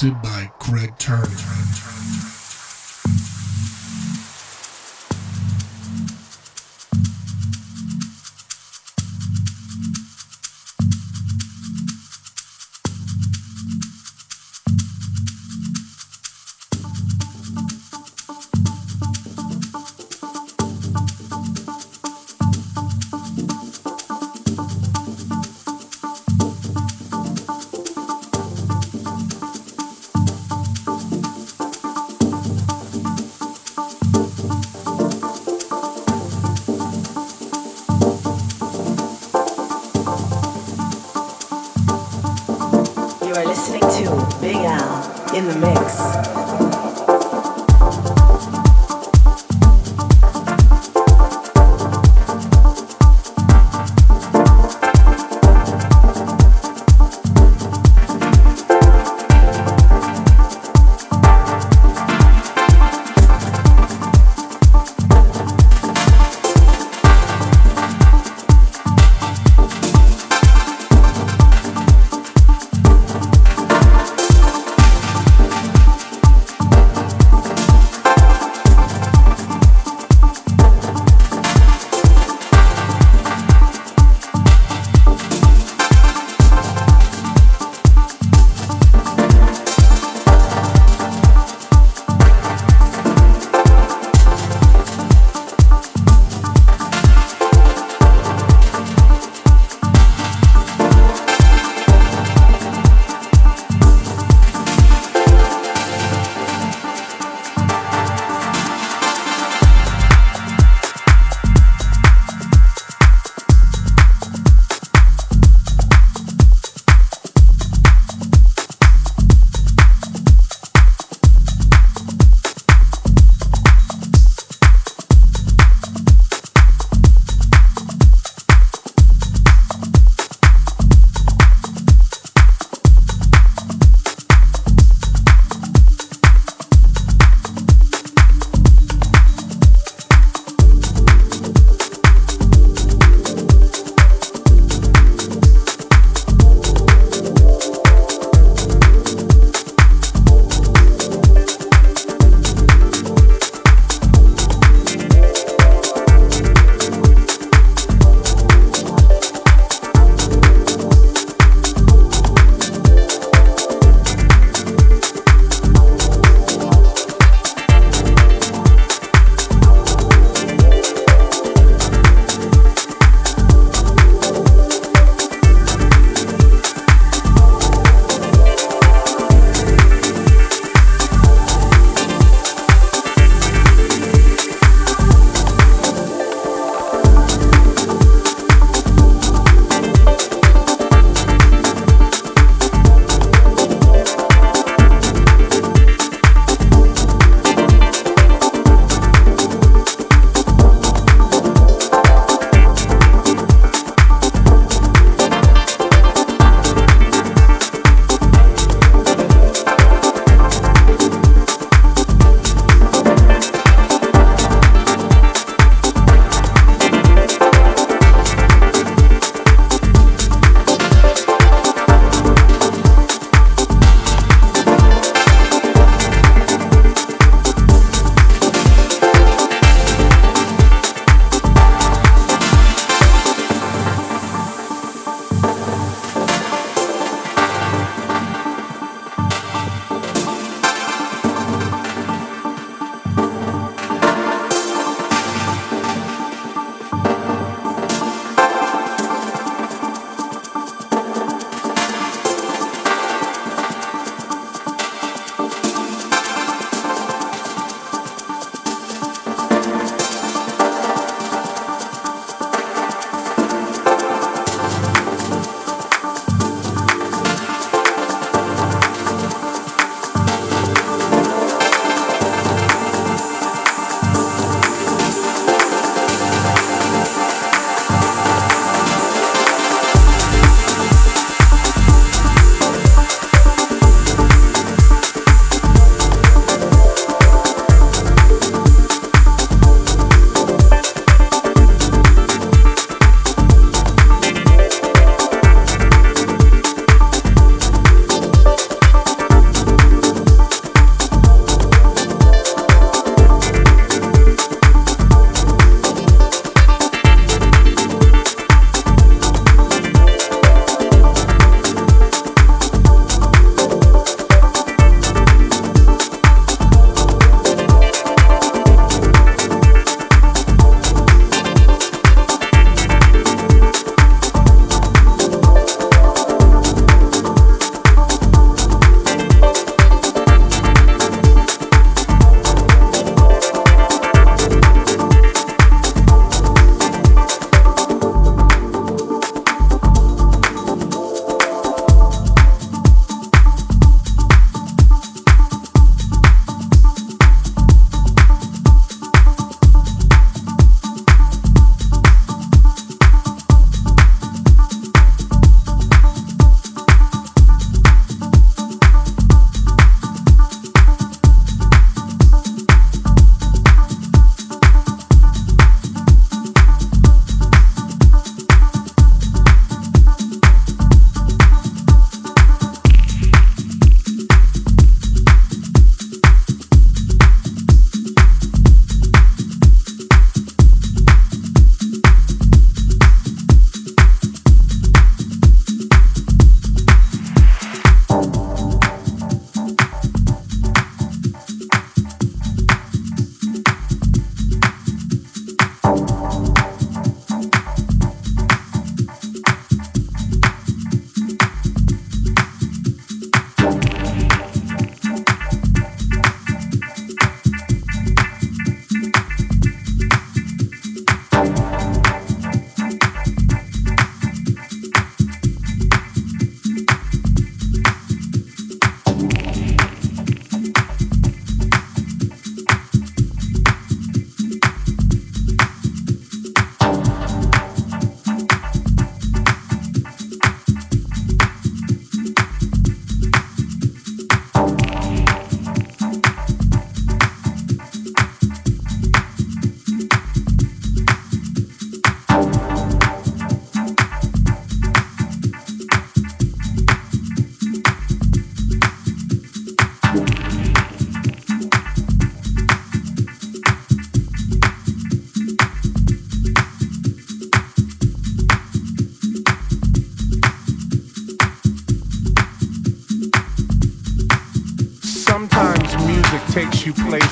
hosted by Craig Turner.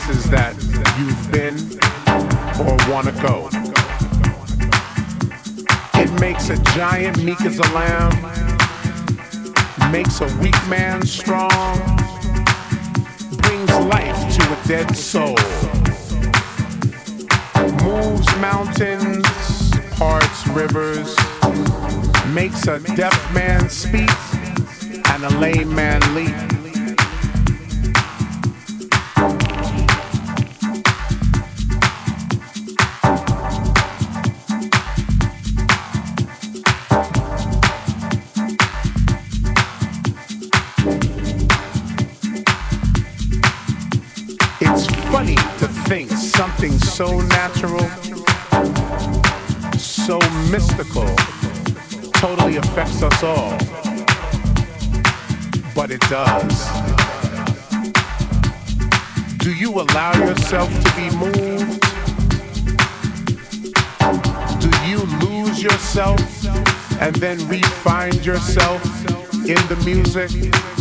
Places that you've been or want to go. It makes a giant meek as a lamb, makes a weak man strong, brings life to a dead soul, moves mountains, parts rivers, makes a deaf man speak and a lame man leap. Think something so natural, so mystical, totally affects us all. But it does. Do you allow yourself to be moved? Do you lose yourself and then re-find yourself in the music?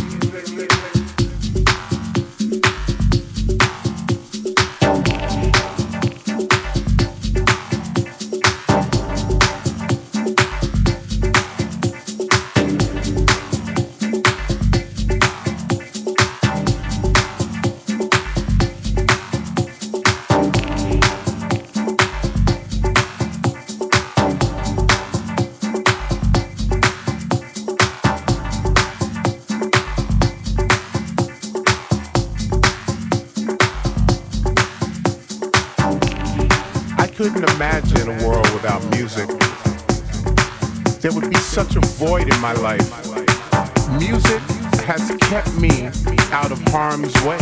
My life. Music has kept me out of harm's way.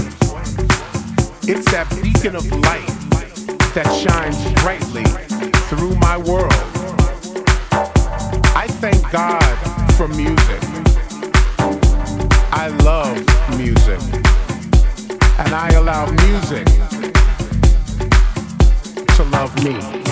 It's that beacon of light that shines brightly through my world. I thank God for music. I love music. And I allow music to love me.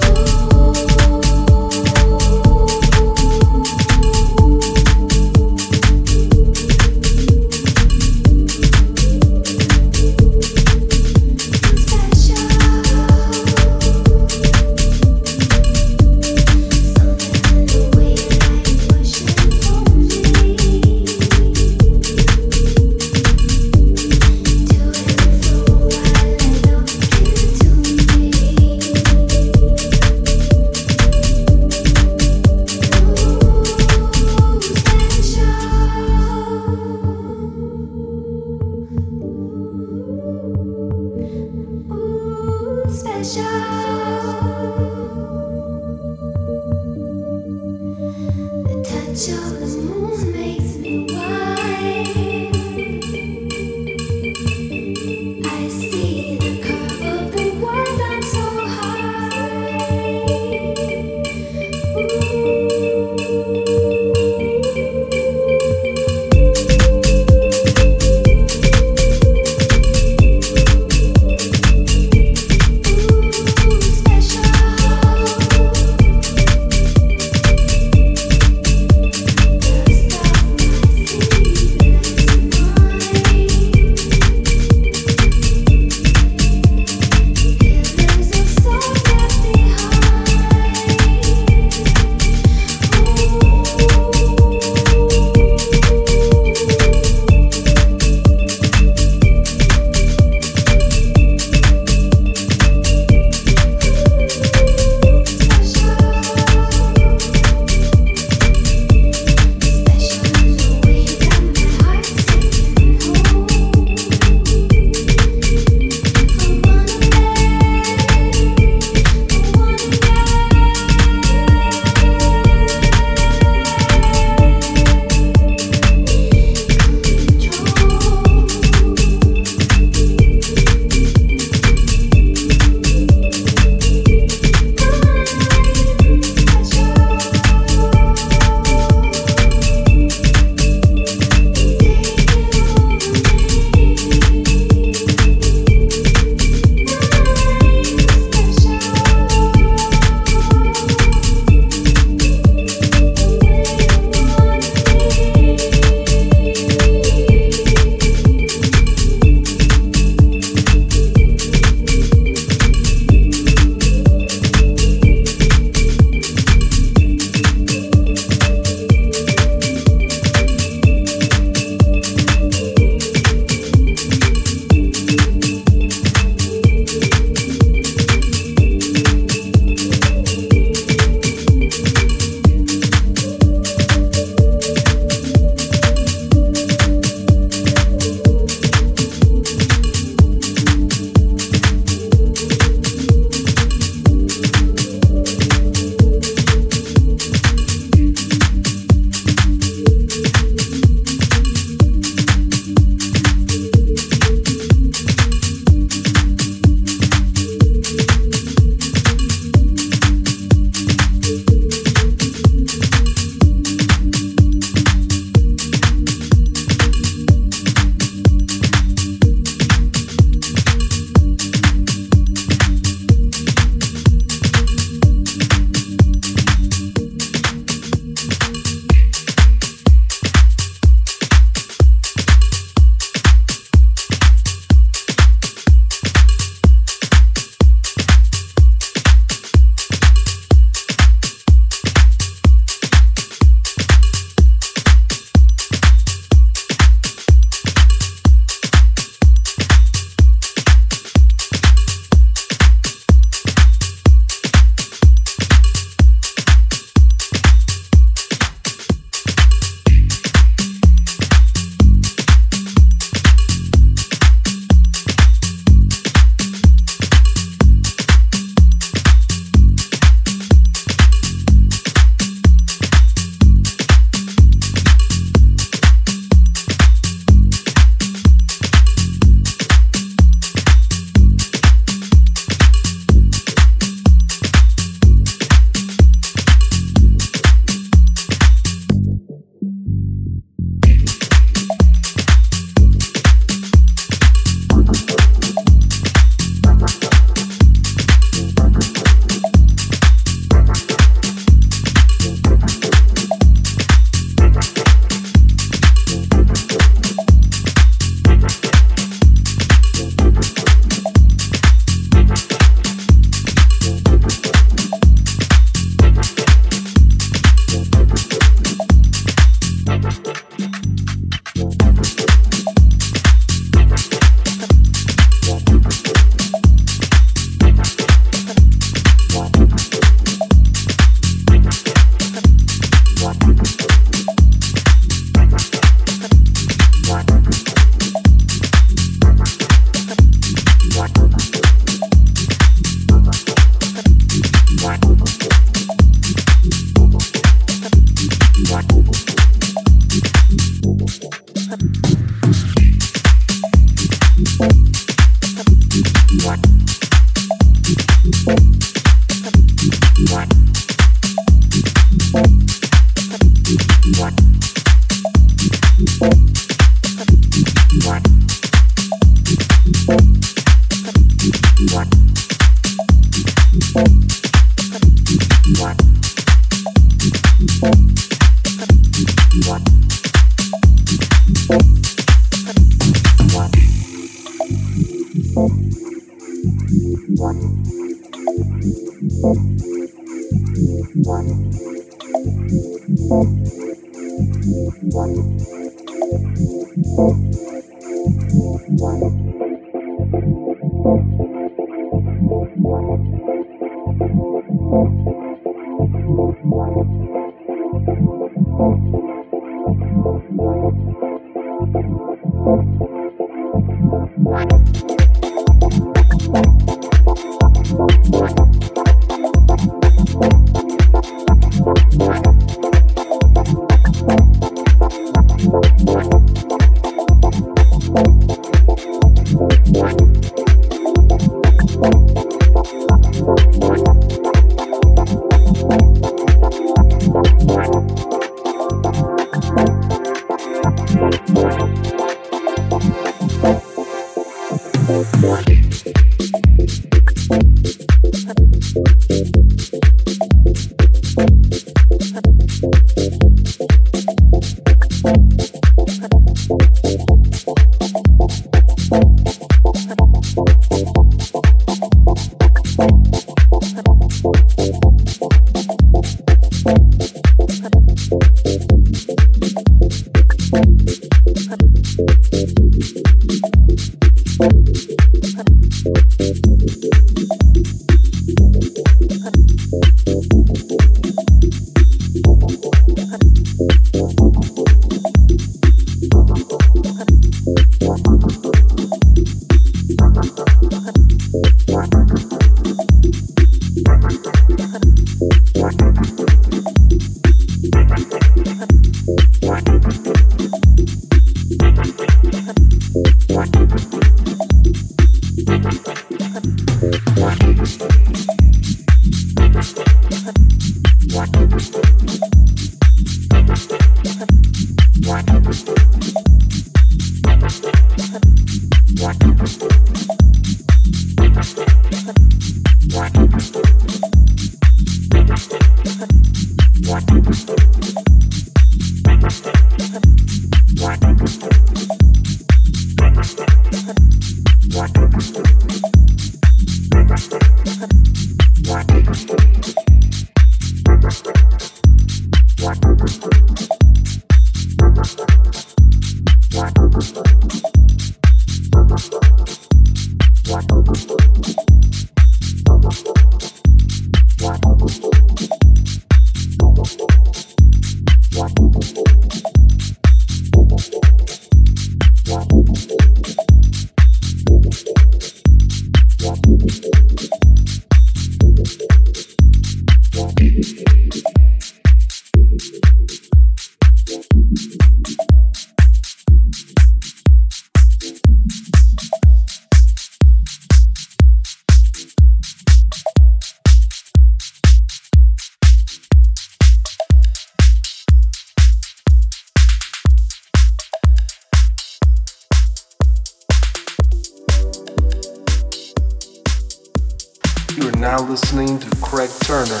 now listening to Craig Turner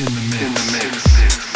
in the mix. In the mix.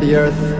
The earth